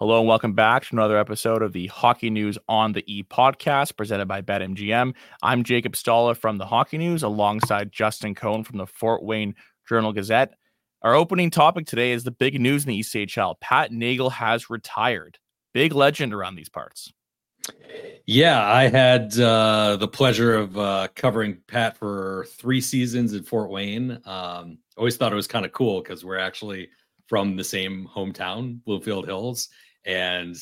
Hello and welcome back to another episode of the Hockey News on the E podcast presented by BetMGM. I'm Jacob Stoller from the Hockey News alongside Justin Cohn from the Fort Wayne Journal Gazette. Our opening topic today is the big news in the ECHL. Pat Nagle has retired. Big legend around these parts. Yeah, I had uh, the pleasure of uh, covering Pat for three seasons in Fort Wayne. Um, always thought it was kind of cool because we're actually from the same hometown, Bloomfield Hills and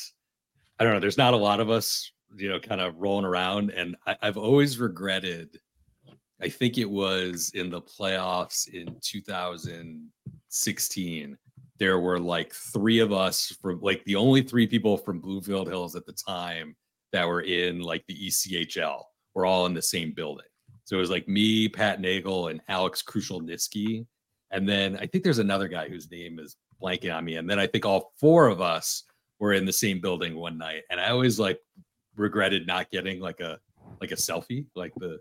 I don't know. There's not a lot of us, you know, kind of rolling around, and I, I've always regretted. I think it was in the playoffs in 2016. There were like three of us from like the only three people from Bloomfield Hills at the time that were in like the ECHL. We're all in the same building. So it was like me, Pat Nagle, and Alex Krushelnyski. And then I think there's another guy whose name is blanking on me. And then I think all four of us were in the same building one night, and I always like regretted not getting like a like a selfie, like the.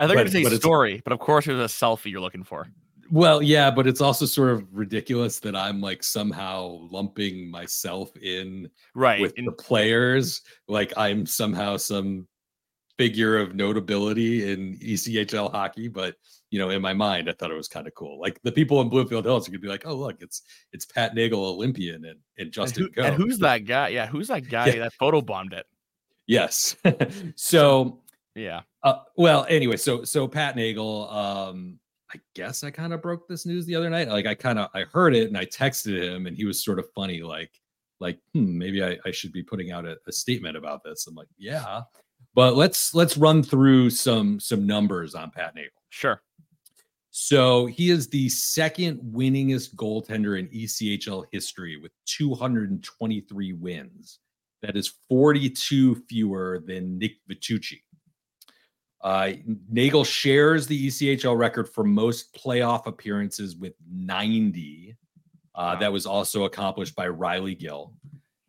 I think it's a story, but of course it was a selfie you're looking for. Well, yeah, but it's also sort of ridiculous that I'm like somehow lumping myself in right with in- the players, like I'm somehow some figure of notability in ECHL hockey, but you know, in my mind, I thought it was kind of cool. Like the people in Bloomfield Hills, you could be like, "Oh, look, it's it's Pat Nagle, Olympian, and and Justin." And, who, and who's that guy? Yeah, who's that guy yeah. that photo bombed it? Yes. so yeah. Uh, well, anyway, so so Pat Nagle. um, I guess I kind of broke this news the other night. Like I kind of I heard it and I texted him, and he was sort of funny, like like hmm, maybe I, I should be putting out a, a statement about this. I'm like, yeah, but let's let's run through some some numbers on Pat Nagle. Sure. So he is the second winningest goaltender in ECHL history with 223 wins. That is 42 fewer than Nick Vitucci. Uh, Nagle shares the ECHL record for most playoff appearances with 90. Uh, that was also accomplished by Riley Gill.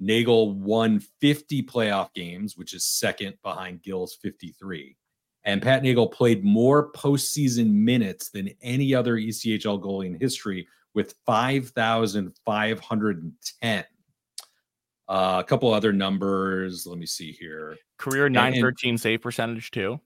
Nagle won 50 playoff games, which is second behind Gill's 53. And Pat Nagle played more postseason minutes than any other ECHL goalie in history with 5,510. Uh, a couple other numbers. Let me see here. Career 913 save percentage, too.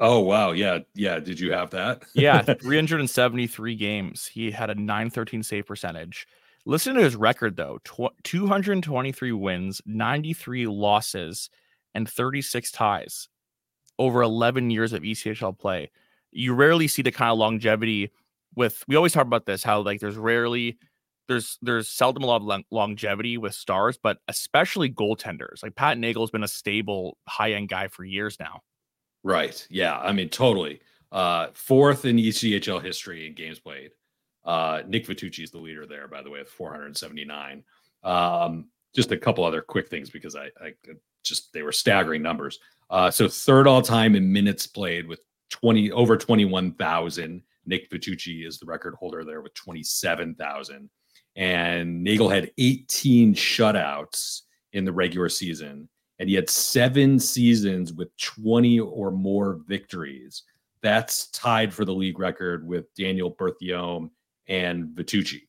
Oh, wow. Yeah. Yeah. Did you have that? yeah. 373 games. He had a 913 save percentage. Listen to his record, though 223 wins, 93 losses, and 36 ties over 11 years of ECHL play. You rarely see the kind of longevity with we always talk about this how like there's rarely there's there's seldom a lot of longevity with stars, but especially goaltenders. Like Pat Nagle's been a stable high end guy for years now. Right. Yeah. I mean, totally. Uh, fourth in ECHL history in games played. Uh, Nick Vitucci is the leader there, by the way, with 479. Um, just a couple other quick things because I, I just they were staggering numbers. Uh, so third all time in minutes played with 20 over 21,000. Nick Vitucci is the record holder there with 27,000. And Nagle had 18 shutouts in the regular season. And he had seven seasons with 20 or more victories. That's tied for the league record with Daniel Berthiaume and Vitucci.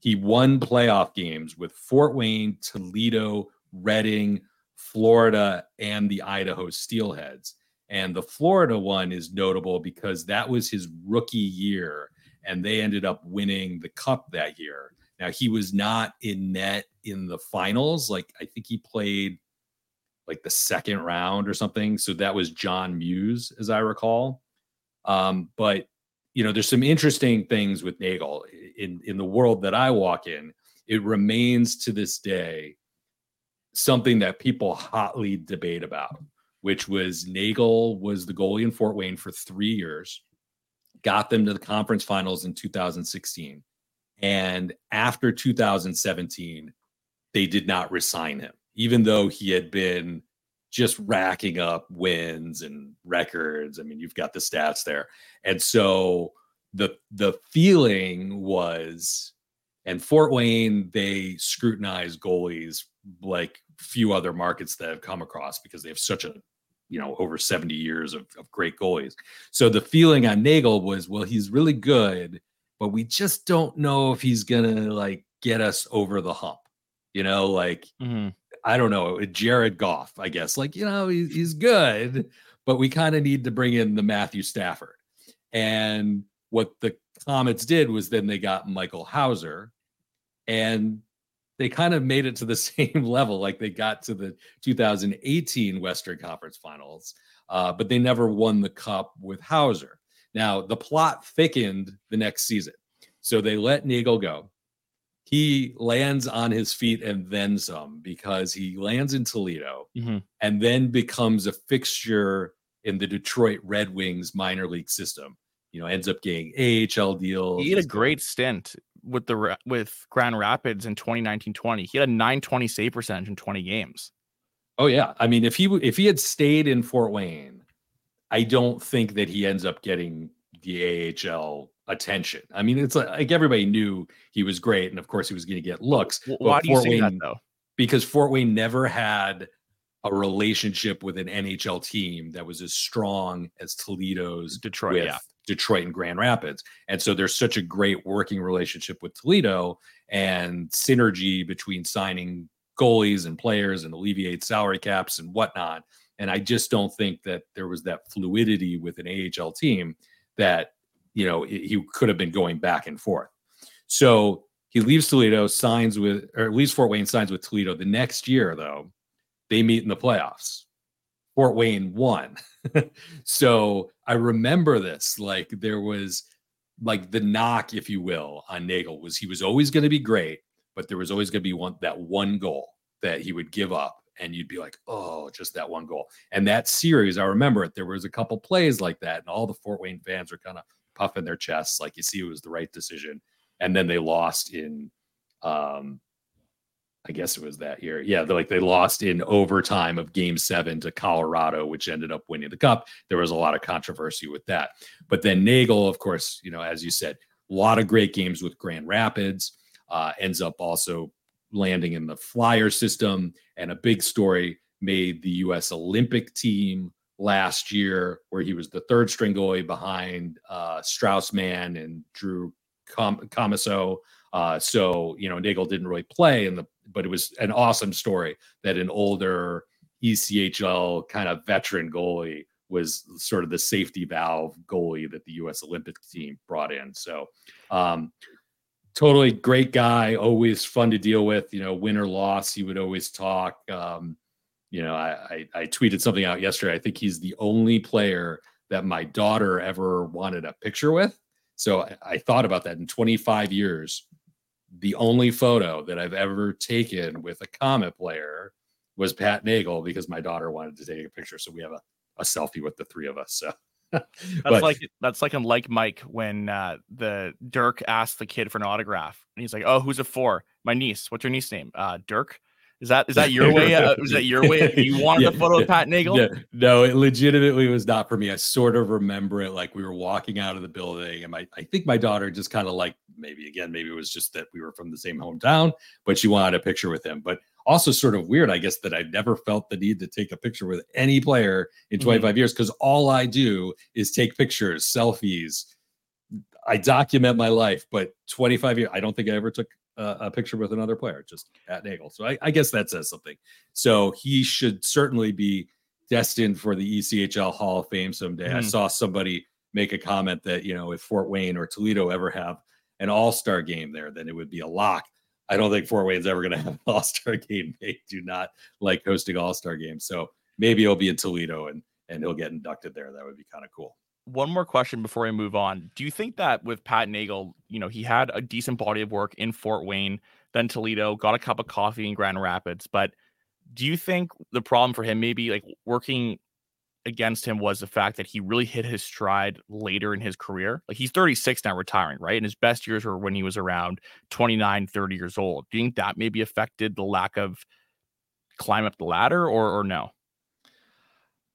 He won playoff games with Fort Wayne, Toledo, Reading, Florida, and the Idaho Steelheads. And the Florida one is notable because that was his rookie year, and they ended up winning the cup that year. Now, he was not in net in the finals. Like, I think he played like the second round or something. So that was John Muse, as I recall. Um, but you know, there's some interesting things with Nagle in in the world that I walk in. It remains to this day something that people hotly debate about, which was Nagle was the goalie in Fort Wayne for three years, got them to the conference finals in 2016. And after 2017, they did not resign him, even though he had been just racking up wins and records. I mean, you've got the stats there. And so the the feeling was and Fort Wayne, they scrutinize goalies like few other markets that have come across because they have such a you know over 70 years of, of great goalies. So the feeling on Nagle was, well, he's really good, but we just don't know if he's gonna like get us over the hump. You know, like hmm I don't know, Jared Goff, I guess. Like, you know, he's, he's good, but we kind of need to bring in the Matthew Stafford. And what the Komets did was then they got Michael Houser and they kind of made it to the same level. Like they got to the 2018 Western Conference Finals, uh, but they never won the cup with Houser. Now, the plot thickened the next season. So they let Nagle go he lands on his feet and then some because he lands in Toledo hmm and then becomes a fixture in the Detroit Red Wings minor league system. You know, ends up getting AHL deals. He had a great stint with the with Grand Rapids in 2019-20. He had a 920 save percentage in 20 games. Oh yeah, I mean, if he if he had stayed in Fort Wayne, I don't think that he ends up getting the AHL attention. I mean, it's like, like everybody knew he was great, and of course he was going to get looks. W- but Why do you Fort say that though? because Fort Wayne never had a relationship with an NHL team that was as strong as Toledo's Detroit, with yeah. Detroit and Grand Rapids. And so there's such a great working relationship with Toledo and synergy between signing goalies and players and alleviate salary caps and whatnot. And I just don't think that there was that fluidity with an AHL team that, you know, he could have been going back and forth. So he leaves Toledo, signs with, or leaves Fort Wayne, signs with Toledo. The next year, though, they meet in the playoffs. Fort Wayne won. so I remember this. Like there was like the knock, if you will, on Nagle was he was always going to be great, but there was always going to be one that one goal that he would give up. And you'd be like, oh, just that one goal. And that series, I remember it. There was a couple plays like that, and all the Fort Wayne fans were kind of puffing their chests, like you see, it was the right decision. And then they lost in um I guess it was that year. Yeah, they're like they lost in overtime of game seven to Colorado, which ended up winning the cup. There was a lot of controversy with that. But then Nagle, of course, you know, as you said, a lot of great games with Grand Rapids, uh, ends up also landing in the Flyer system. And a big story made the US Olympic team last year, where he was the third string goalie behind uh, Strauss Mann and Drew Com- Commesso. Uh, so you know, Nagle didn't really play in the, but it was an awesome story that an older ECHL kind of veteran goalie was sort of the safety valve goalie that the U.S. Olympic team brought in. So, um, totally great guy, always fun to deal with. You know, win or loss, he would always talk. Um, you know, I, I I tweeted something out yesterday. I think he's the only player that my daughter ever wanted a picture with. So I, I thought about that in 25 years. The only photo that I've ever taken with a Komet player was Pat Nagle because my daughter wanted to take a picture. So we have a, a selfie with the three of us. So That's But- like that's like in like Mike when uh, the Dirk asked the kid for an autograph, and he's like, "Oh, who's it for? My niece. What's your niece name? Uh, Dirk. Is that is that your way? Uh, is that your way? You wanted Yeah, the photo yeah, of Pat Nagle? No, no, it legitimately was not for me. I sort of remember it like we were walking out of the building, and my I think my daughter just kind of like maybe again, maybe it was just that we were from the same hometown, but she wanted a picture with him. But also sort of weird, I guess, that I've never felt the need to take a picture with any player in Mhm. 25 years because all I do is take pictures, selfies. I document my life, but 25 years, I don't think I ever took a, a picture with another player, just at Nagle. So I, I guess that says something. So he should certainly be destined for the ECHL Hall of Fame someday. I Mhm. saw somebody make a comment that, you know, if Fort Wayne or Toledo ever have an all star game there, then it would be a lock. I don't think Fort Wayne's ever going to have an all star game. They do not like hosting all star games. So maybe he'll be in Toledo and, and he'll get inducted there. That would be kind of cool. One more question before we move on. Do you think that with Pat Nagle, you know, he had a decent body of work in Fort Wayne, then Toledo, got a cup of coffee in Grand Rapids, but do you think the problem for him maybe like working against him was the fact that he really hit his stride later in his career? Like he's 36 now retiring, right? And his best years were when he was around 29, 30 years old. Do you think that maybe affected the lack of climb up the ladder or or no?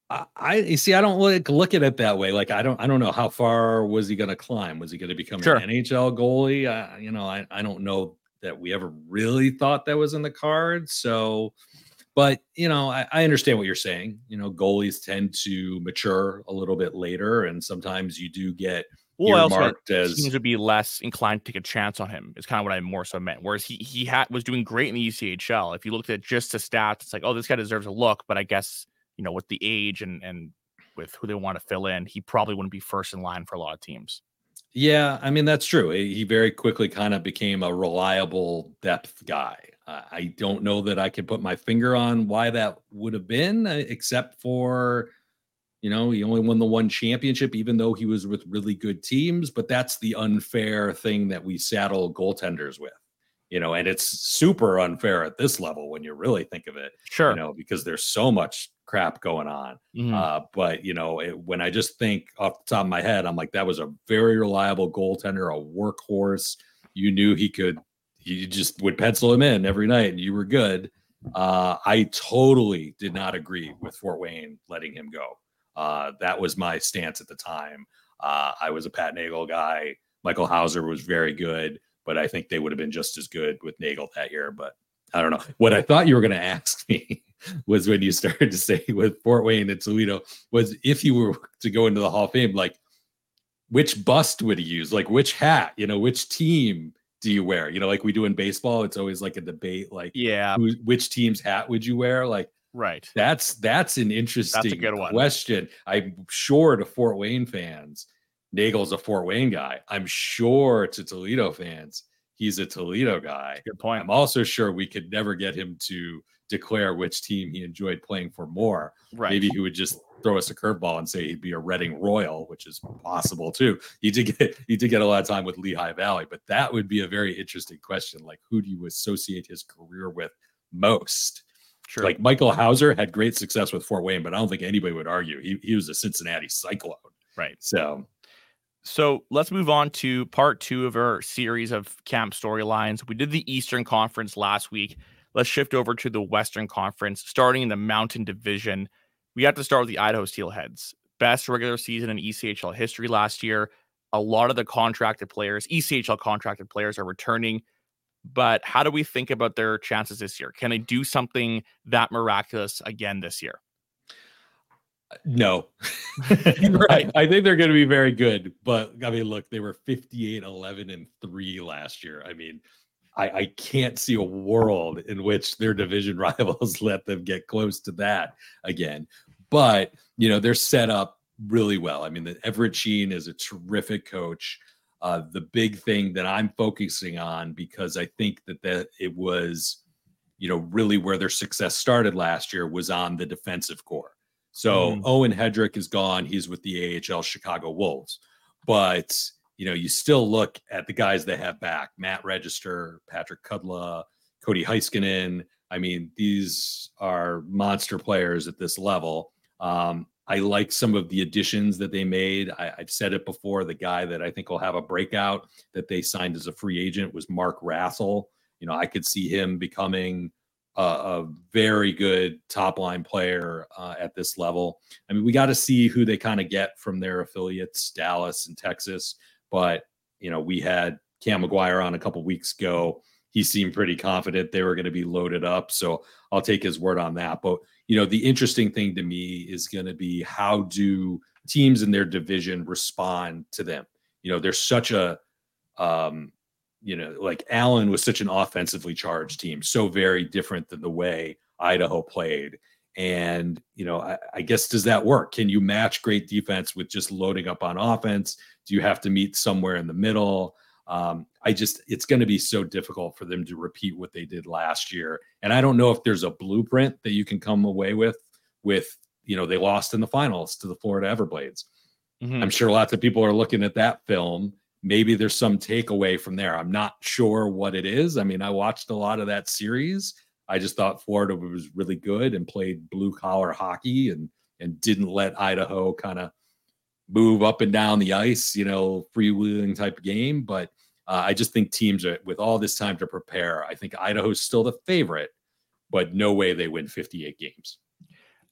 I, you see. I don't look look at it that way. Like I don't. I don't know how far was he going to climb. Was he going to become Sure. an NHL goalie? I, you know, I, I don't know that we ever really thought that was in the cards. So, But you know, I, I, understand what you're saying. You know, goalies tend to mature a little bit later, and sometimes you do get well, earmarked as seems to be less inclined to take a chance on him. Is kind of what I more so meant. Whereas he he had was doing great in the ECHL. If you looked at just the stats, it's like, oh, this guy deserves a look. But I guess you know, with the age and and with who they want to fill in, he probably wouldn't be first in line for a lot of teams. Yeah, I mean that's true. He very quickly kind of became a reliable depth guy. Uh, I don't know that I can put my finger on why that would have been, uh, except for you know he only won the one championship, even though he was with really good teams. But that's the unfair thing that we saddle goaltenders with you know, and it's super unfair at this level when you really think of it. Sure. You know, because there's so much crap going on. Mm-hmm. Uh, but you know, it, when I just think off the top of my head, I'm like, that was a very reliable goaltender, a workhorse. You knew he could. You just would pencil him in every night, and you were good. Uh, I totally did not agree with Fort Wayne letting him go. Uh, that was my stance at the time. Uh, I was a Pat Nagle guy. Michael Houser was very good but I think they would have been just as good with Nagle that year. But I don't know. What I thought you were going to ask me was when you started to say with Fort Wayne and Toledo was if you were to go into the Hall of Fame, like which bust would he use? Like which hat? You know, which team do you wear? You know, like we do in baseball, it's always like a debate. Like, yeah, who, which team's hat would you wear? Like, right. That's that's an interesting that's a good one. question. I'm sure to Fort Wayne fans Nagle's a Fort Wayne guy. I'm sure to Toledo fans, he's a Toledo guy. Good point. I'm also sure we could never get him to declare which team he enjoyed playing for more. Right. Maybe he would just throw us a curveball and say he'd be a Reading Royal, which is possible too. He did get he did get a lot of time with Lehigh Valley, but that would be a very interesting question. Like, who do you associate his career with most? Sure. Like Michael Houser had great success with Fort Wayne, but I don't think anybody would argue he, he was a Cincinnati Cyclone. Right. So so let's move on to part two of our series of camp storylines. We did the Eastern Conference last week. Let's shift over to the Western Conference, starting in the Mountain Division. We have to start with the Idaho Steelheads. Best regular season in ECHL history last year. A lot of the contracted players, ECHL contracted players, are returning. But how do we think about their chances this year? Can they do something that miraculous again this year? No. right. I think they're going to be very good. But I mean, look, they were 58, 11, and 3 last year. I mean, I, I can't see a world in which their division rivals let them get close to that again. But, you know, they're set up really well. I mean, the Everett Sheen is a terrific coach. Uh, the big thing that I'm focusing on, because I think that, that it was, you know, really where their success started last year was on the defensive core so mm. Owen Headrick is gone. He's with the AHL Chicago Wolves. But, you know, you still look at the guys they have back Matt Register, Patrick Kudla, Cody Haiskanen. I mean, these are monster players at this level. Um, I like some of the additions that they made. I, have said it before. The guy that I think will have a breakout that they signed as a free agent was Mark Rassel. You know, I could see him becoming a, a very good top line player uh, at this level. I mean, we got to see who they kind of get from their affiliates, Dallas and Texas. But you know, we had Cam McGuire on a couple weeks ago. He seemed pretty confident they were going to be loaded up. So I'll take his word on that. But you know, the interesting thing to me is going to be how do teams in their division respond to them? You know, there's such a um, you know, like Allen was such an offensively charged team, so very different than the way Idaho played. And, you know, I, I, guess does that work? Can you match great defense with just loading up on offense? Do you have to meet somewhere in the middle? Um, I just, it's going to be so difficult for them to repeat what they did last year. And I don't know if there's a blueprint that you can come away with, with, you know, they lost in the finals to the Florida Everblades. Mm-hmm. I'm sure lots of people are looking at that film maybe there's some takeaway from there. I'm not sure what it is. I mean, I watched a lot of that series. I just thought Florida was really good and played blue collar hockey and and didn't let Idaho kind of move up and down the ice, you know, freewheeling type game. But uh, I just think teams are with all this time to prepare. I think Idaho's still the favorite, but no way they win 58 games.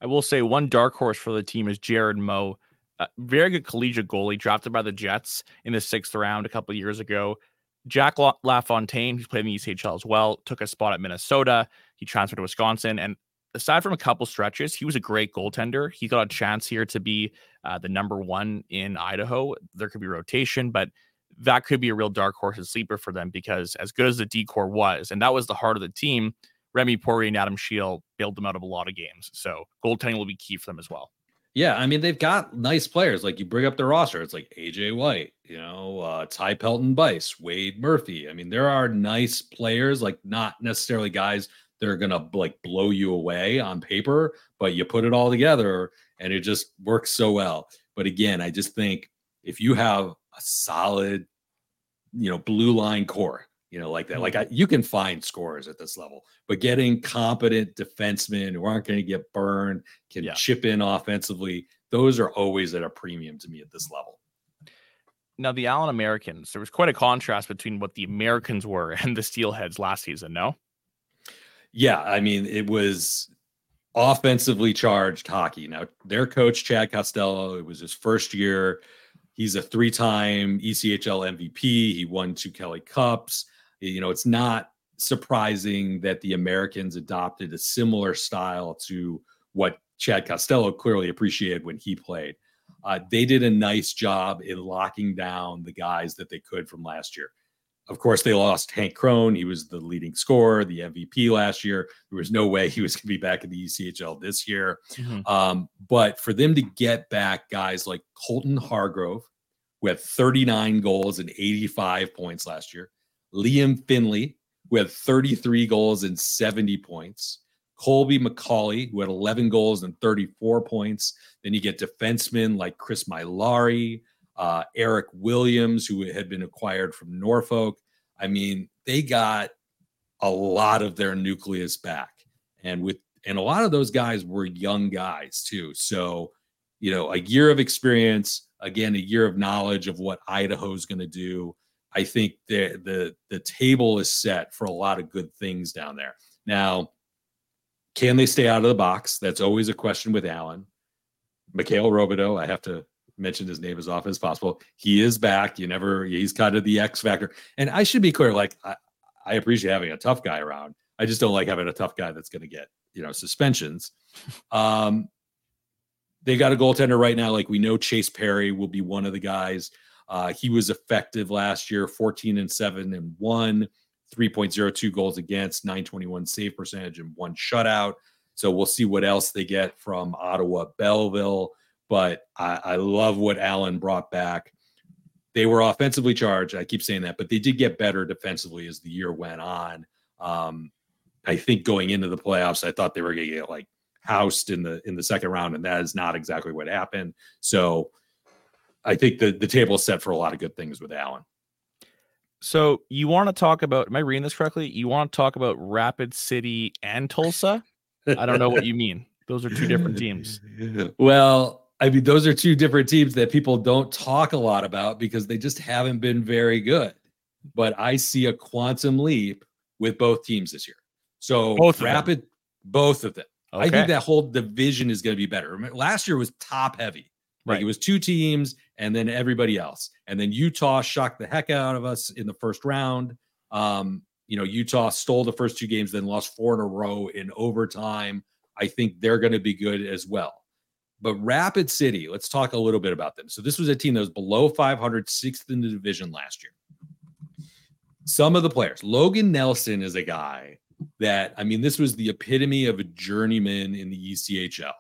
I will say one dark horse for the team is Jared Moe very good collegiate goalie, drafted by the Jets in the sixth round a couple years ago. Jack LaFontaine, who's played in the ECHL as well, took a spot at Minnesota. He transferred to Wisconsin, and aside from a couple stretches, he was a great goaltender. He got a chance here to be uh, the number one in Idaho. There could be rotation, but that could be a real dark horse and sleeper for them because as good as the decor was, and that was the heart of the team, Remy Poirier and Adam Scheel bailed them out of a lot of games. So goaltending will be key for them as well. Yeah, I mean they've got nice players. Like you bring up the roster, it's like AJ White, you know, uh, Ty Pelton-Byce, Wade Murphy. I mean, there are nice players, like not necessarily guys that are gonna like blow you away on paper, but you put it all together and it just works so well. But again, I just think if you have a solid, you know, blue line core, you know, like that. Like mm-hmm. I, you can find scores at this level, but getting competent defensemen who aren't going to get burned, can yeah. chip in offensively, those are always at a premium to me at this level. Now, the Allen Americans, there was quite a contrast between what the Americans were and the Steelheads last season, no? Yeah. I mean, it was offensively charged hockey. Now, their coach, Chad Costello, it was his first year. He's a three time ECHL MVP. He won two Kelly Cups. You know, it's not surprising that the Americans adopted a similar style to what Chad Costello clearly appreciated when he played. Uh, they did a nice job in locking down the guys that they could from last year. Of course, they lost Hank Crone. He was the leading scorer, the MVP last year. There was no way he was going to be back in the ECHL this year. Mm-hmm. Um, but for them to get back guys like Colton Hargrove, who had 39 goals and 85 points last year, Liam Finlay, who had 33 goals and 70 points, Colby McCauley, who had 11 goals and 34 points. Then you get defensemen like Chris Mylari, uh, Eric Williams, who had been acquired from Norfolk. I mean, they got a lot of their nucleus back, and with and a lot of those guys were young guys too. So, you know, a year of experience, again, a year of knowledge of what Idaho's going to do. I think the the the table is set for a lot of good things down there. Now, can they stay out of the box? That's always a question with Allen. Mikhail Robidoux, I have to mention his name as often as possible. He is back. You never, he's kind of the X factor. And I should be clear, like I, I appreciate having a tough guy around. I just don't like having a tough guy that's going to get, you know, suspensions. Um, they got a goaltender right now. Like we know Chase Perry will be one of the guys. Uh, he was effective last year, 14 and 7 and 1, 3.02 goals against, 921 save percentage, and one shutout. So we'll see what else they get from Ottawa Belleville but I, I love what Allen brought back. They were offensively charged. I keep saying that, but they did get better defensively as the year went on. Um, I think going into the playoffs, I thought they were going to get like housed in the in the second round, and that is not exactly what happened. So I think the the table is set for a lot of good things with Allen. So you want to talk about? Am I reading this correctly? You want to talk about Rapid City and Tulsa? I don't know what you mean. Those are two different teams. Well, I mean, those are two different teams that people don't talk a lot about because they just haven't been very good. But I see a quantum leap with both teams this year. So both rapid, both of them. Okay. I think that whole division is going to be better. Last year was top heavy. Like right. it was two teams and then everybody else. And then Utah shocked the heck out of us in the first round. Um, you know, Utah stole the first two games, then lost four in a row in overtime. I think they're going to be good as well. But Rapid City, let's talk a little bit about them. So this was a team that was below 500, sixth in the division last year. Some of the players, Logan Nelson is a guy that, I mean, this was the epitome of a journeyman in the ECHL.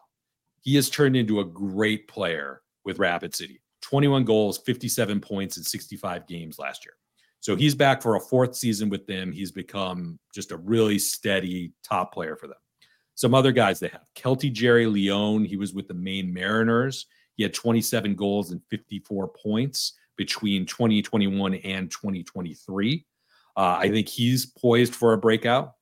He has turned into a great player with Rapid City 21 goals, 57 points in 65 games last year. So he's back for a fourth season with them. He's become just a really steady top player for them. Some other guys they have Keltie Jeri-Leon. He was with the Maine Mariners. He had 27 goals and 54 points between 2021 and 2023. Uh, I think he's poised for a breakout.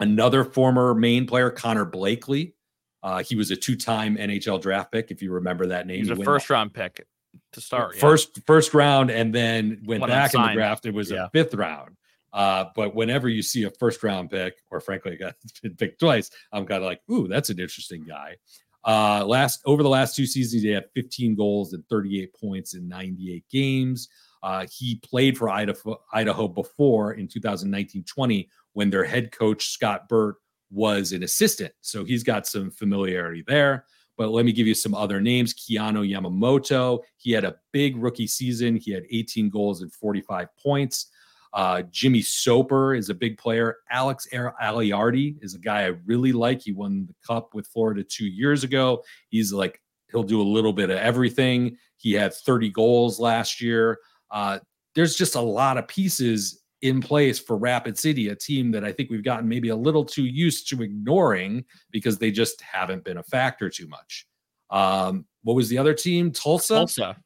Another former Maine player, Connor Blakely. Uh, he was a two-time NHL draft pick, if you remember that name. He was a first-round pick to start. First, yeah. first round, and then went back in the draft. It was yeah. a fifth round. Uh, but whenever you see a first round pick, or frankly, a guy picked twice, I'm kind of like, ooh, that's an interesting guy. Uh, last over the last two seasons, he had 15 goals and 38 points in 98 games. Uh, he played for Idaho, Idaho before in 2019-20 when their head coach Scott Burt was an assistant. So he's got some familiarity there. But let me give you some other names. Keanu Yamamoto, he had a big rookie season. He had 18 goals and 45 points. Uh, Jimmy Soper is a big player. Alex Aleardi is a guy I really like. He won the cup with Florida two years ago. He's like, he'll do a little bit of everything. He had 30 goals last year. Uh, there's just a lot of pieces in place for Rapid City, a team that I think we've gotten maybe a little too used to ignoring because they just haven't been a factor too much. Um, what was the other team? Tulsa. Tulsa.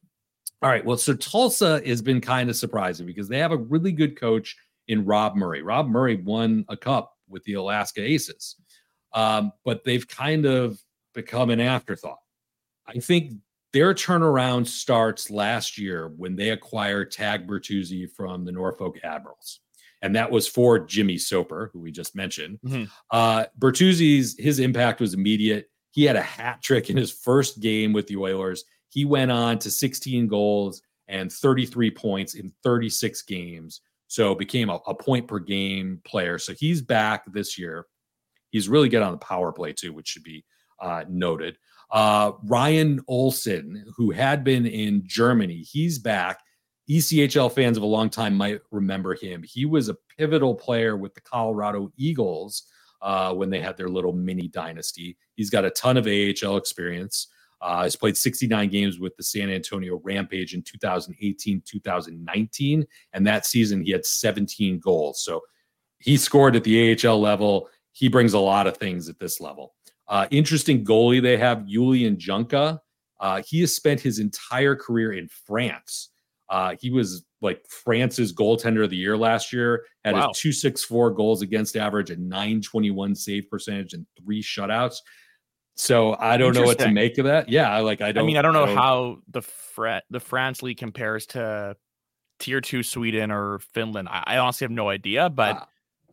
All right. Well, so Tulsa has been kind of surprising because they have a really good coach in Rob Murray. Rob Murray won a cup with the Alaska Aces, um, but they've kind of become an afterthought. I think their turnaround starts last year when they acquired Tag Bertuzzi from the Norfolk Admirals. And that was for Jimmy Soper, who we just mentioned. Mm-hmm. Uh, Bertuzzi's his impact was immediate. He had a hat trick in his first game with the Oilers. He went on to 16 goals and 33 points in 36 games. So became a, a point per game player. So he's back this year. He's really good on the power play too, which should be uh, noted. Uh, Ryan Olson, who had been in Germany, he's back. ECHL fans of a long time might remember him. He was a pivotal player with the Colorado Eagles uh, when they had their little mini dynasty. He's got a ton of AHL experience. Uh, he's played 69 games with the San Antonio Rampage in 2018, 2019. And that season, he had 17 goals. So he scored at the AHL level. He brings a lot of things at this level. Uh, interesting goalie they have, Julian Junca. Uh, he has spent his entire career in France. Uh, he was like France's goaltender of the year last year, had wow. a 264 goals against average, a 921 save percentage, and three shutouts. So I don't know what to make of that. Yeah, like I don't. I mean, I don't know I don't, how the Fre- the France league compares to tier two Sweden or Finland. I, I honestly have no idea, but uh,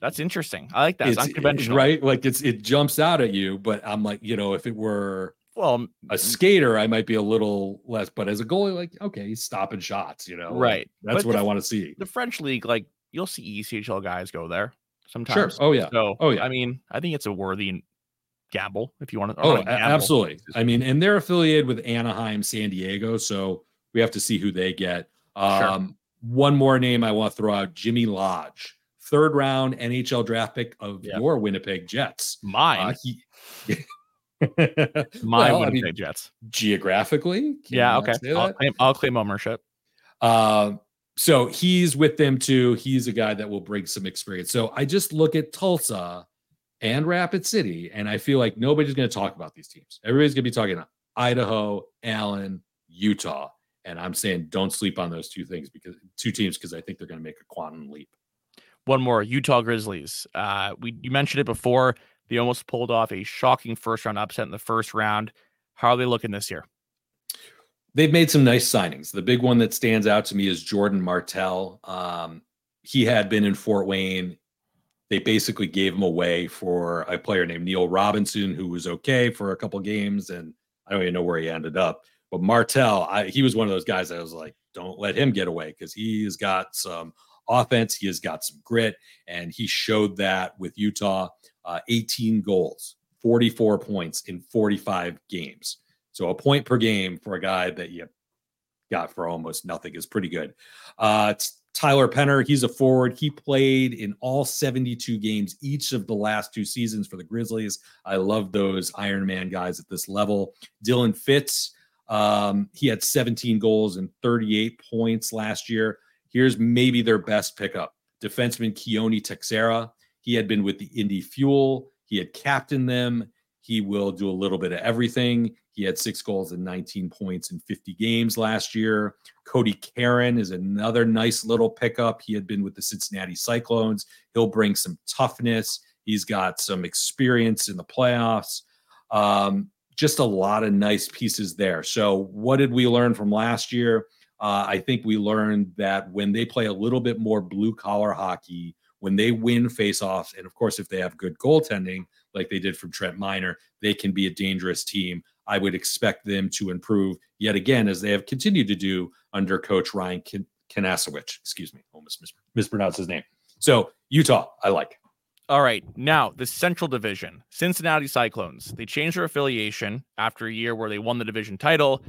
that's interesting. I like that. It's, it's unconventional, right? Like it's it jumps out at you, but I'm like, you know, if it were well a skater, I might be a little less. But as a goalie, like okay, he's stopping shots. You know, right? That's but what the, I want to see. The French league, like you'll see ECHL guys go there sometimes. Sure. Oh yeah. So oh yeah. I mean, I think it's a worthy gamble if you want to. Oh, absolutely. I mean, and they're affiliated with Anaheim, San Diego, so we have to see who they get. Um, sure. One more name I want to throw out: Jimmy Lodge third round NHL draft pick of your Winnipeg Jets. Mine. Uh, he, My well, Winnipeg I mean, Jets. Geographically. Yeah. Okay. I'll claim, I'll claim ownership. Uh, so he's with them too. He's a guy that will bring some experience. So I just look at Tulsa and Rapid City, and I feel like nobody's going to talk about these teams. Everybody's going to be talking about Idaho, Allen, Utah. And I'm saying don't sleep on those two things because two teams because I think they're going to make a quantum leap one more Utah Grizzlies. Uh, we you mentioned it before. They almost pulled off a shocking first round upset in the first round. How are they looking this year? They've made some nice signings. The big one that stands out to me is Jordan Martell. Um, he had been in Fort Wayne. They basically gave him away for a player named Neil Robinson, who was okay for a couple games, and I don't even know where he ended up. But Martell, I, he was one of those guys I was like, don't let him get away because he's got some offense. He has got some grit, and he showed that with Utah. Uh, 18 goals, 44 points in 45 games. So a point per game for a guy that you got for almost nothing is pretty good. Uh, Tyler Penner, he's a forward. He played in all 72 games each of the last two seasons for the Grizzlies. I love those Iron Man guys at this level. Dylan Fitz, um, he had 17 goals and 38 points last year. Here's maybe their best pickup defenseman Keoni Texeira. He had been with the Indy Fuel, he had captained them. He will do a little bit of everything. He had six goals and 19 points in 50 games last year. Cody Karen is another nice little pickup. He had been with the Cincinnati Cyclones. He'll bring some toughness. He's got some experience in the playoffs. Um, just a lot of nice pieces there. So, what did we learn from last year? Uh, I think we learned that when they play a little bit more blue collar hockey, when they win faceoffs, and of course, if they have good goaltending, like they did from Trent Miner, they can be a dangerous team. I would expect them to improve yet again, as they have continued to do under Coach Ryan Kin- Excuse me, almost mis- mispronounced his name. So Utah, I like. All right. Now, the Central Division, Cincinnati Cyclones. They changed their affiliation after a year where they won the division title.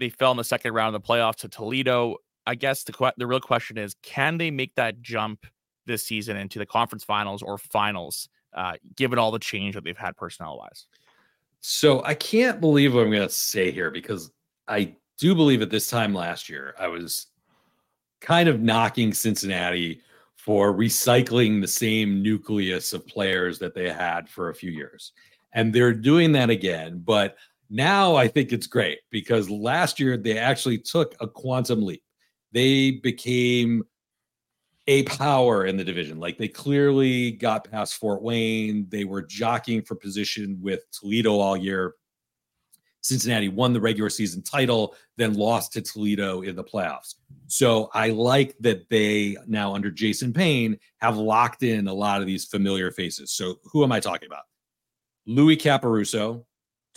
They fell in the second round of the playoffs to Toledo. I guess the the real question is, can they make that jump this season into the conference finals or finals, uh, given all the change that they've had personnel wise? So I can't believe what I'm going to say here because I do believe at this time last year I was kind of knocking Cincinnati for recycling the same nucleus of players that they had for a few years. And they're doing that again. But now I think it's great because last year they actually took a quantum leap. They became a power in the division. Like they clearly got past Fort Wayne. They were jockeying for position with Toledo all year. Cincinnati won the regular season title, then lost to Toledo in the playoffs. So I like that they now, under Jason Payne, have locked in a lot of these familiar faces. So who am I talking about? Louis Caporusso,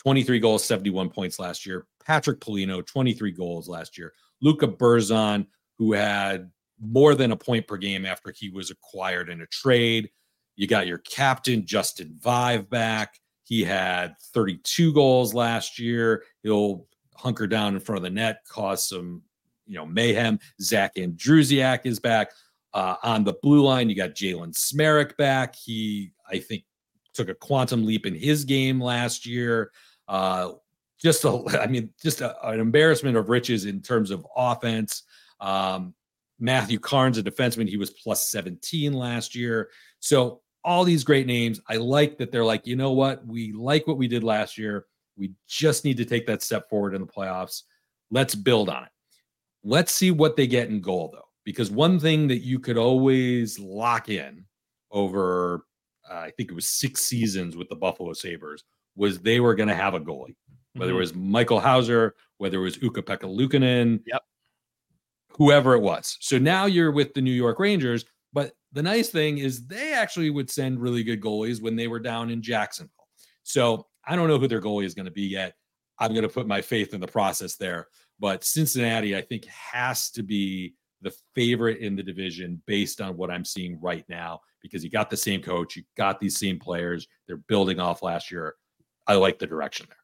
23 goals, 71 points last year. Patrick Polino, 23 goals last year. Luca Burzan, who had more than a point per game after he was acquired in a trade. You got your captain, Justin Vaive, back. He had 32 goals last year. He'll hunker down in front of the net, cause some, you know, mayhem. Zach Andrusiak is back. Uh, on the blue line, you got Jalen Smereck back. He, I think, took a quantum leap in his game last year. Uh, just a, I mean, just a, an embarrassment of riches in terms of offense. Um, Matthew Carnes, a defenseman, he was plus 17 last year. So all these great names. I like that they're like, you know what? We like what we did last year. We just need to take that step forward in the playoffs. Let's build on it. Let's see what they get in goal, though, because one thing that you could always lock in over, uh, I think it was six seasons with the Buffalo Sabres, was they were going to have a goalie, whether mm-hmm. it was Michael Houser, whether it was Ukko-Pekka Luukkonen, yep. whoever it was. So now you're with the New York Rangers but the nice thing is they actually would send really good goalies when they were down in Jacksonville. So I don't know who their goalie is going to be yet. I'm going to put my faith in the process there. But Cincinnati, I think, has to be the favorite in the division based on what I'm seeing right now because you got the same coach, you got these same players. They're building off last year. I like the direction there.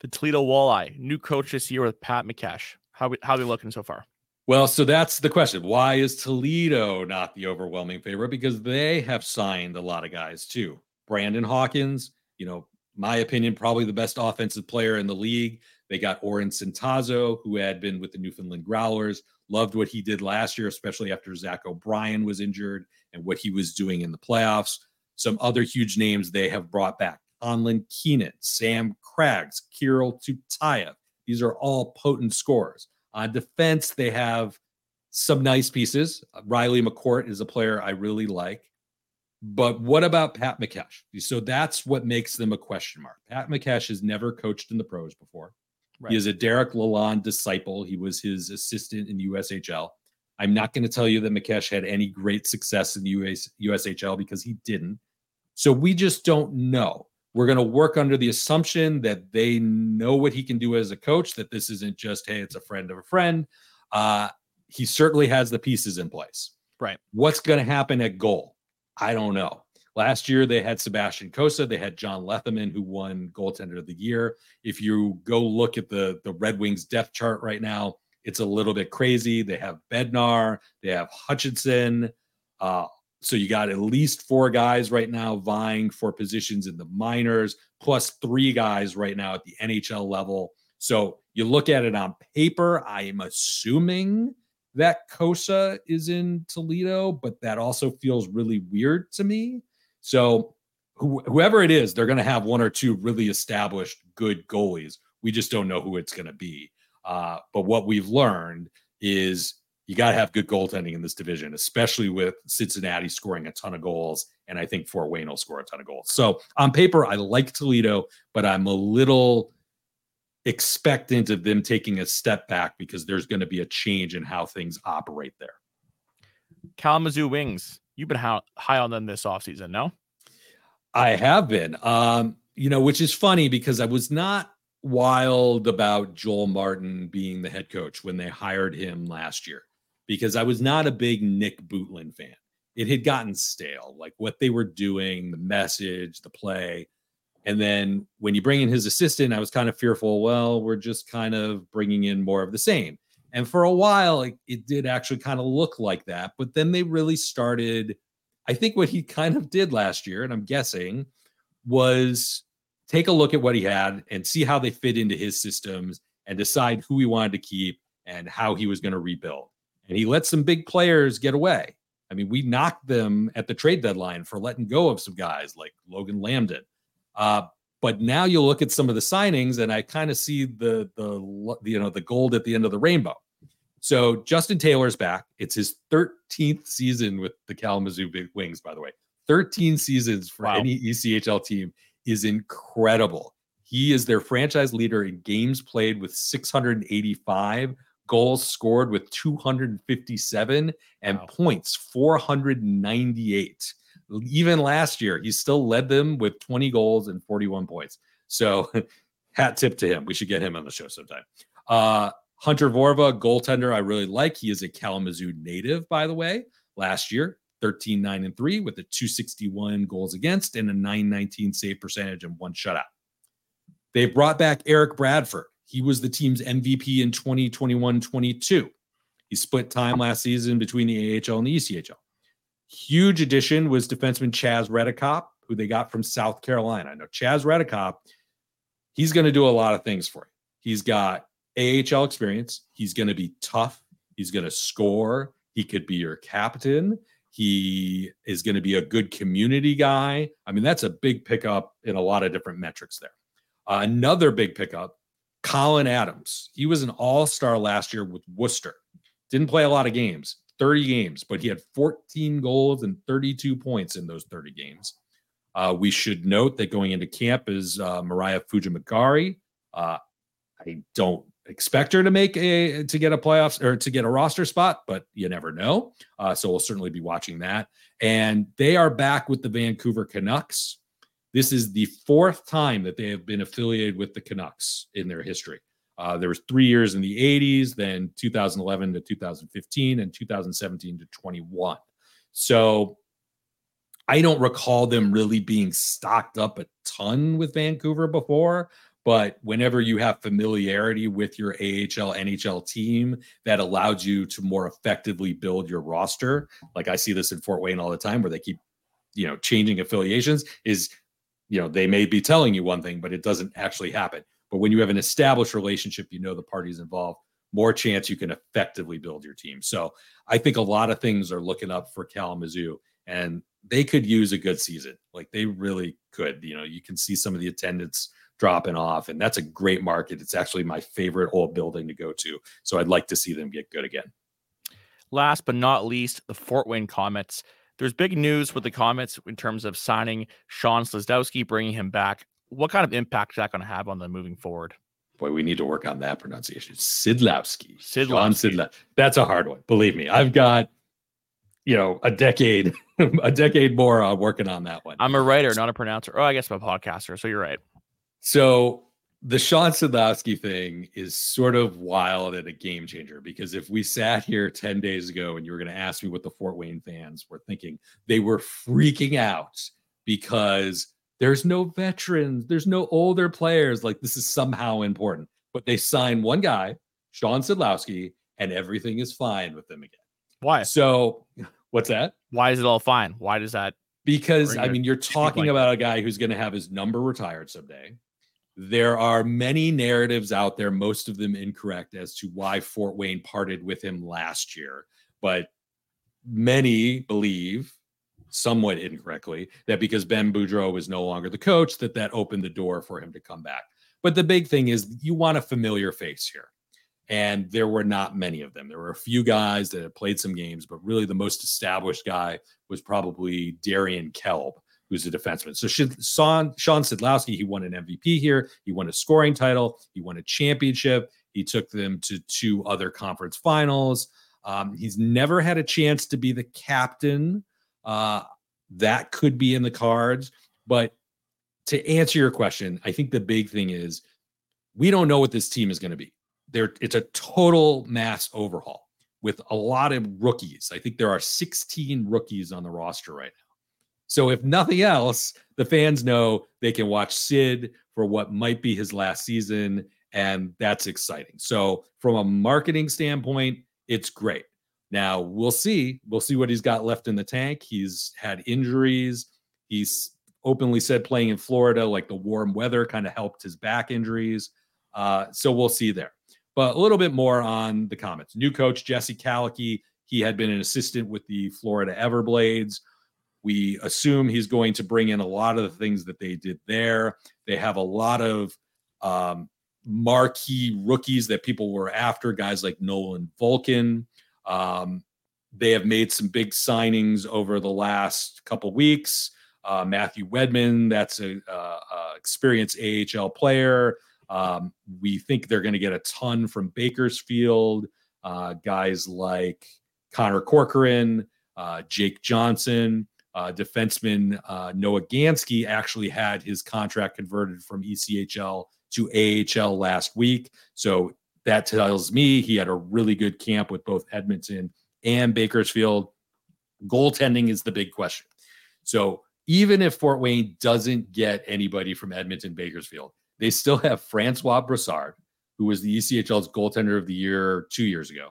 The Toledo Walleye, new coach this year with Pat Mikesch. How how are they looking so far? Well, so that's the question. Why is Toledo not the overwhelming favorite? Because they have signed a lot of guys too. Brandon Hawkins, you know, my opinion, probably the best offensive player in the league. They got Orrin Centazzo, who had been with the Newfoundland Growlers. Loved what he did last year, especially after Zach O'Brien was injured and what he was doing in the playoffs. Some other huge names they have brought back Conlon Keenan, Sam Craggs, Kirill Tyutyayev. These are all potent scorers. On defense, they have some nice pieces. Riley McCourt is a player I really like. But what about Pat Mikesch? So that's what makes them a question mark. Pat Mikesch has never coached in the pros before. Right. He is a Derek Lalonde disciple. He was his assistant in USHL. I'm not going to tell you that Mikesch had any great success in the US, USHL because he didn't. So we just don't know. We're going to work under the assumption that they know what he can do as a coach, that this isn't just, hey, it's a friend of a friend. Uh, he certainly has the pieces in place. Right. What's going to happen at goal? I don't know. Last year they had Sebastian Cossa, they had John Lethemon who won goaltender of the year. If you go look at the the Red Wings depth chart right now, it's a little bit crazy. They have Bednar, they have Hutchinson, uh, so you got at least four guys right now vying for positions in the minors, plus three guys right now at the NHL level. So you look at it on paper, I am assuming that Cossa is in Toledo, but that also feels really weird to me. So wh- whoever it is, they're going to have one or two really established good goalies. We just don't know who it's going to be. Uh, but what we've learned is you got to have good goaltending in this division, especially with Cincinnati scoring a ton of goals. And I think Fort Wayne will score a ton of goals. So on paper, I like Toledo, but I'm a little expectant of them taking a step back because there's going to be a change in how things operate there. Kalamazoo Wings, you've been high on them this offseason, no? I have been. Um, you know, which is funny because I was not wild about Joel Martin being the head coach when they hired him last year because I was not a big Nick Bootland fan. it had gotten stale, like what they were doing, the message, the play. And then when you bring in his assistant, I was kind of fearful, well, we're just kind of bringing in more of the same. And for a while, it, it did actually kind of look like that. But then they really started. I think what he kind of did last year, and I'm guessing, was take a look at what he had and see how they fit into his systems and decide who he wanted to keep and how he was going to rebuild. And he let some big players get away. I mean, we knocked them at the trade deadline for letting go of some guys like Logan Lambdin. Uh, but now you look at some of the signings, and I kind of see the the you know the gold at the end of the rainbow. So Justin Taylor's back. It's his 13th season with the Kalamazoo Big Wings, by the way. 13 seasons for wow. any ECHL team is incredible. He is their franchise leader in games played with 685, goals scored with 257, and wow. points 498 even last year, he still led them with 20 goals and 41 points. So, hat tip to him. We should get him on the show sometime. Uh, Hunter Vorva, goaltender, I really like. He is a Kalamazoo native, by the way. Last year, 13, 9, and 3 with a 261 goals against and a 919 save percentage and one shutout. They've brought back Erik Bradford. He was the team's MVP in 2021 22. He split time last season between the AHL and the ECHL. Huge addition was defenseman Chaz Reddekopp, who they got from South Carolina. I know Chaz Reddekopp, he's going to do a lot of things for you. He's got AHL experience. He's going to be tough. He's going to score. He could be your captain. He is going to be a good community guy. I mean, that's a big pickup in a lot of different metrics there. Uh, another big pickup, Colin Adams. He was an all star last year with Worcester. Didn't play a lot of games. 30 games, but he had 14 goals and 32 points in those 30 games. Uh, we should note that going into camp is uh, Mariah Fujimagari. Uh, I don't expect her to make a to get a playoffs or to get a roster spot, but you never know. Uh, so we'll certainly be watching that. And they are back with the Vancouver Canucks. This is the fourth time that they have been affiliated with the Canucks in their history. Uh, there was three years in the 80s, then 2011 to 2015, and 2017 to 21. So I don't recall them really being stocked up a ton with Vancouver before. But whenever you have familiarity with your AHL, NHL team that allowed you to more effectively build your roster, like I see this in Fort Wayne all the time, where they keep, you know, changing affiliations, is, you know, they may be telling you one thing, but it doesn't actually happen. But when you have an established relationship, you know the parties involved, more chance you can effectively build your team. So I think a lot of things are looking up for Kalamazoo and they could use a good season. Like they really could. You know, you can see some of the attendance dropping off, and that's a great market. It's actually my favorite old building to go to. So I'd like to see them get good again. Last but not least, the Fort Wayne Komets. There's big news with the Komets in terms of signing Shawn Szydlowski, bringing him back what kind of impact is that going to have on them moving forward? Boy, we need to work on that pronunciation. Szydlowski. Szydlowski. Sidla- That's a hard one. Believe me, I've got you know a decade, a decade more on working on that one. I'm a writer, not a pronouncer. Oh, I guess I'm a podcaster. So you're right. So the Shawn Szydlowski thing is sort of wild and a game changer because if we sat here 10 days ago and you were going to ask me what the Fort Wayne fans were thinking, they were freaking out because there's no veterans, there's no older players. Like this is somehow important. But they sign one guy, Shawn Szydlowski, and everything is fine with them again. Why? So what's that? Why is it all fine? Why does that? Because I mean, you're talking like about that? a guy who's going to have his number retired someday. There are many narratives out there, most of them incorrect, as to why Fort Wayne parted with him last year. But many believe somewhat incorrectly that because Ben Boudreau was no longer the coach, that that opened the door for him to come back. But the big thing is you want a familiar face here. And there were not many of them. There were a few guys that had played some games, but really the most established guy was probably Darien Kielb, who's a defenseman. So Shawn Shawn Szydlowski, he won an MVP here. He won a scoring title. He won a championship. He took them to two other conference finals. Um, he's never had a chance to be the captain uh, that could be in the cards. But to answer your question, I think the big thing is we don't know what this team is going to be. There, it's a total mass overhaul. with a lot of rookies. I think there are 16 rookies on the roster right now. So if nothing else, the fans know they can watch Sid for what might be his last season, and that's exciting. So from a marketing standpoint, it's great. Now we'll see. We'll see what he's got left in the tank. He's had injuries. He's openly said playing in Florida, like the warm weather kind of helped his back injuries. Uh, so we'll see there. But a little bit more on the Komets. New coach Jesse Kallechy. He had been an assistant with the Florida Everblades. We assume he's going to bring in a lot of the things that they did there. They have a lot of um, marquee rookies that people were after, guys like Nolan Volcan. Um, they have made some big signings over the last couple weeks. Uh, Matthew Wedman, that's a, a, a experienced AHL player. Um, we think they're going to get a ton from Bakersfield. Uh, guys like Connor Corcoran, uh, Jake Johnson, uh, defenseman uh, Noah Ganske actually had his contract converted from ECHL to AHL last week. So that tells me he had a really good camp with both Edmonton and Bakersfield. Goaltending is the big question. So even if Fort Wayne doesn't get anybody from Edmonton Bakersfield, they still have Francois Brassard, who was the ECHL's goaltender of the year two years ago.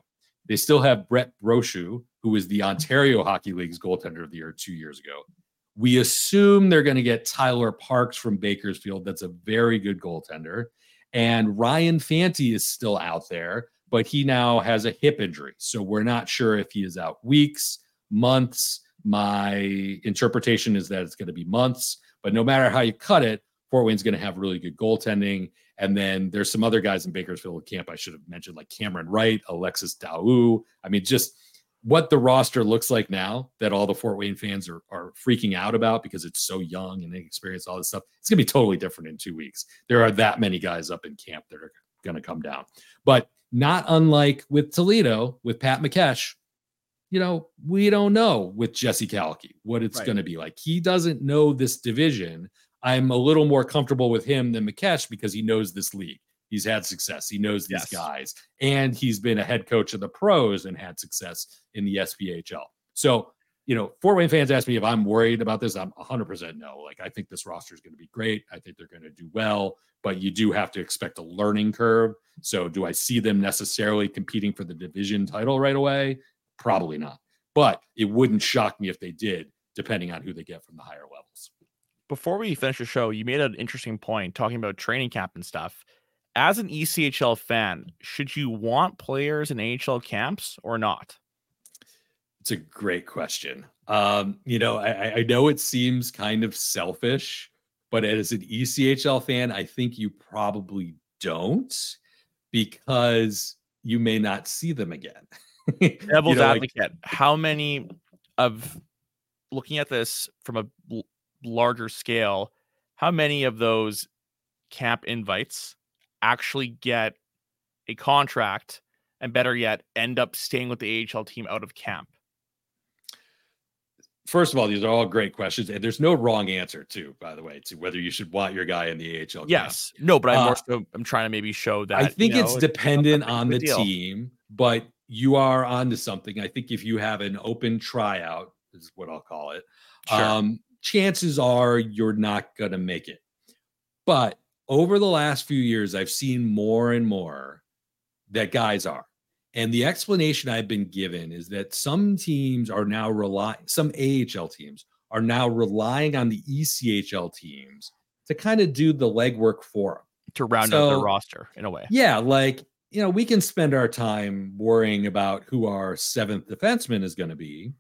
They still have Brett Brochu, who was the Ontario Hockey League's goaltender of the year two years ago. We assume they're going to get Tyler Parks from Bakersfield. That's a very good goaltender. And Ryan Fanti is still out there, but he now has a hip injury. So we're not sure if he is out weeks, months. My interpretation is that it's going to be months, but no matter how you cut it, Fort Wayne's going to have really good goaltending. And then there's some other guys in Bakersfield camp I should have mentioned, like Cameron Wright, Alexis Daou. I mean, just what the roster looks like now that all the Fort Wayne fans are, are freaking out about because it's so young and they experience all this stuff. It's going to be totally different in two weeks. There are that many guys up in camp that are going to come down. But not unlike with Toledo, with Pat Mikesch, you know, we don't know with Jesse Kallechy what it's right. going to be like. He doesn't know this division. I'm a little more comfortable with him than Mikesch because he knows this league. He's had success. He knows these yes. guys, and he's been a head coach of the pros and had success in the SPHL. So, you know, Fort Wayne fans ask me if I'm worried about this. I'm 100% no. Like, I think this roster is going to be great. I think they're going to do well, but you do have to expect a learning curve. So, do I see them necessarily competing for the division title right away? Probably not. But it wouldn't shock me if they did, depending on who they get from the higher levels. Before we finish the show, you made an interesting point talking about training camp and stuff as an ECHL fan, should you want players in AHL camps or not? It's a great question. Um, you know, I, I know it seems kind of selfish, but as an ECHL fan, I think you probably don't because you may not see them again. Devil's you know, advocate. Like, how many of looking at this from a larger scale, how many of those camp invites actually get a contract and better yet end up staying with the AHL team out of camp? First of all, these are all great questions, and there's no wrong answer too. By the way, to whether you should want your guy in the AHL. Yes, camp. no, but I'm uh, more so I'm trying to maybe show that. I think you know, it's, it's dependent on the deal. team, but you are onto something. I think if you have an open tryout, is what I'll call it. Sure. Um, chances are you're not going to make it. But over the last few years, I've seen more and more that guys are. And the explanation I've been given is that some teams are now relying, some AHL teams are now relying on the ECHL teams to kind of do the legwork for them. To round so, out their roster in a way. Yeah. Like, you know, we can spend our time worrying about who our seventh defenseman is going to be,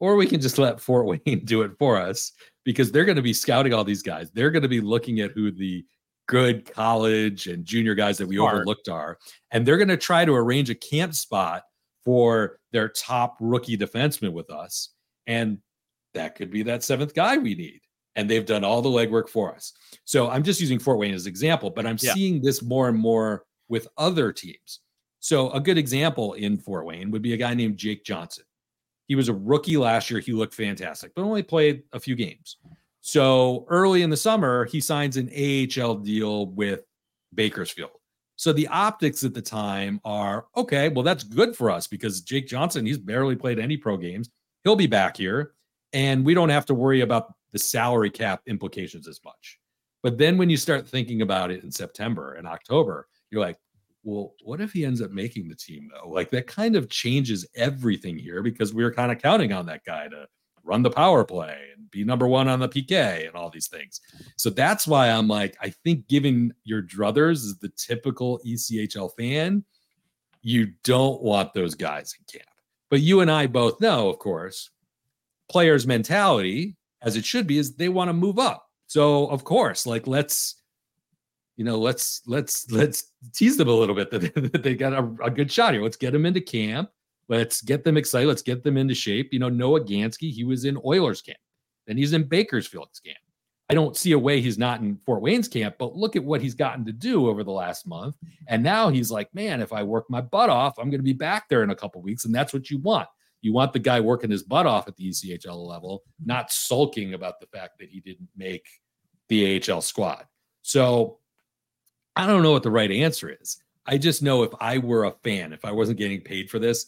or we can just let Fort Wayne do it for us because they're going to be scouting all these guys. They're going to be looking at who the good college and junior guys that we Smart. overlooked are. And they're going to try to arrange a camp spot for their top rookie defenseman with us. And that could be that seventh guy we need. And they've done all the legwork for us. So I'm just using Fort Wayne as an example, but I'm yeah. seeing this more and more with other teams. So a good example in Fort Wayne would be a guy named Jake Johnson. He was a rookie last year. He looked fantastic, but only played a few games. So early in the summer, he signs an AHL deal with Bakersfield. So the optics at the time are okay, well, that's good for us because Jake Johnson, he's barely played any pro games. He'll be back here, and we don't have to worry about the salary cap implications as much. But then when you start thinking about it in September and October, you're like, well, what if he ends up making the team though? Like that kind of changes everything here because we were kind of counting on that guy to run the power play and be number one on the PK and all these things. So that's why I'm like, I think giving your druthers is the typical ECHL fan. You don't want those guys in camp. But you and I both know, of course, players' mentality, as it should be, is they want to move up. So of course, like let's you know, let's let's let's tease them a little bit that, they got a, a, good shot here. Let's get them into camp. Let's get them excited. Let's get them into shape. You know, Noah Ganske, he was in Oilers camp. Then he's in Bakersfield's camp. I don't see a way he's not in Fort Wayne's camp, but look at what he's gotten to do over the last month. And now he's like, man, if I work my butt off, I'm going to be back there in a couple weeks. And that's what you want. You want the guy working his butt off at the ECHL level, not sulking about the fact that he didn't make the AHL squad. So I don't know what the right answer is. I just know if I were a fan, if I wasn't getting paid for this,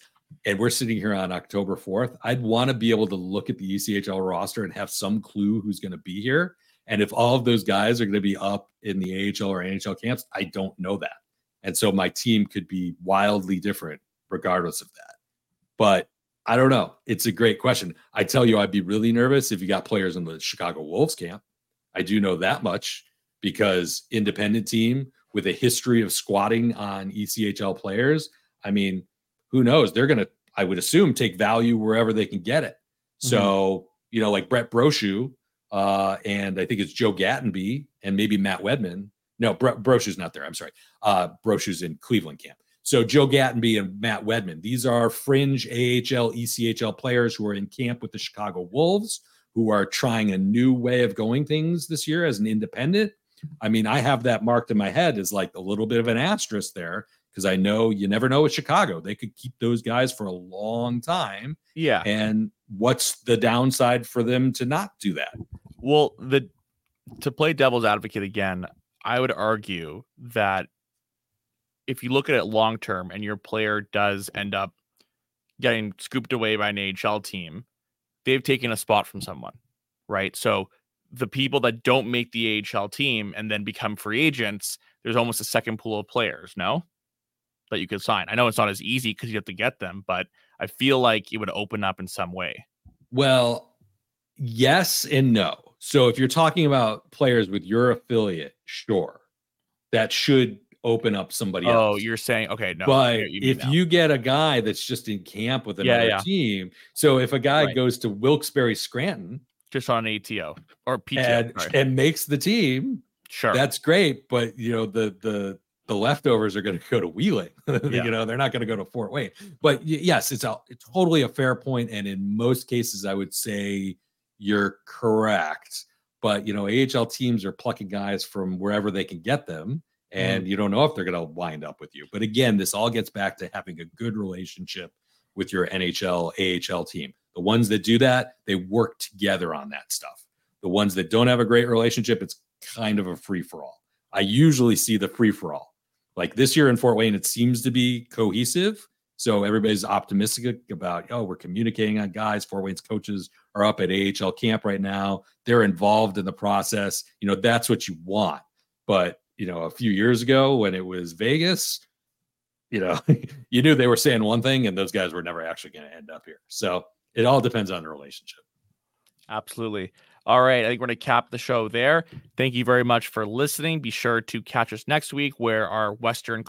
and we're sitting here on October 4th, I'd want to be able to look at the ECHL roster and have some clue who's going to be here. And if all of those guys are going to be up in the AHL or NHL camps, I don't know that. And so my team could be wildly different regardless of that. But I don't know. It's a great question. I tell you, I'd be really nervous if you got players in the Chicago Wolves camp. I do know that much because independent team with a history of squatting on ECHL players, I mean, who knows? They're going to, I would assume, take value wherever they can get it. Mm-hmm. So, you know, like Brett Brochu, uh, and I think it's Joe Gatenby and maybe Matt Wedman. No, Bro- Brochu's not there. I'm sorry. Uh, Brochu's in Cleveland camp. So Joe Gatenby and Matt Wedman. These are fringe AHL, ECHL players who are in camp with the Chicago Wolves, who are trying a new way of going things this year as an independent. I mean, I have that marked in my head as like a little bit of an asterisk there because I know you never know with Chicago. They could keep those guys for a long time. Yeah. And what's the downside for them to not do that? Well, the to play devil's advocate again, I would argue that if you look at it long term and your player does end up getting scooped away by an AHL team, they've taken a spot from someone, right? So the people that don't make the AHL team and then become free agents, there's almost a second pool of players, no? That you could sign. I know it's not as easy because you have to get them, but I feel like it would open up in some way. Well, yes and no. So if you're talking about players with your affiliate, sure, that should open up somebody oh, else. Oh, you're saying okay, no. But you if now. you get a guy that's just in camp with another yeah, yeah. team, so if a guy right. goes to Wilkes-Barre Scranton, just on ATO or PTO and, and makes the team. Sure, that's great. But you know the the the leftovers are going to go to Wheeling. yeah. you know they're not going to go to Fort Wayne. But yes, it's a it's totally a fair point, and in most cases, I would say you're correct. But you know, AHL teams are plucking guys from wherever they can get them, and mm. you don't know if they're going to wind up with you. But again, this all gets back to having a good relationship with your NHL AHL team. The ones that do that, they work together on that stuff. The ones that don't have a great relationship, it's kind of a free for all. I usually see the free for all. Like this year in Fort Wayne, it seems to be cohesive. So everybody's optimistic about, oh, we're communicating on guys. Fort Wayne's coaches are up at AHL camp right now. They're involved in the process. You know, that's what you want. But, you know, a few years ago when it was Vegas, you know, you knew they were saying one thing and those guys were never actually going to end up here. So it all depends on the relationship. Absolutely. All right. I think we're going to cap the show there. Thank you very much for listening. Be sure to catch us next week where our Western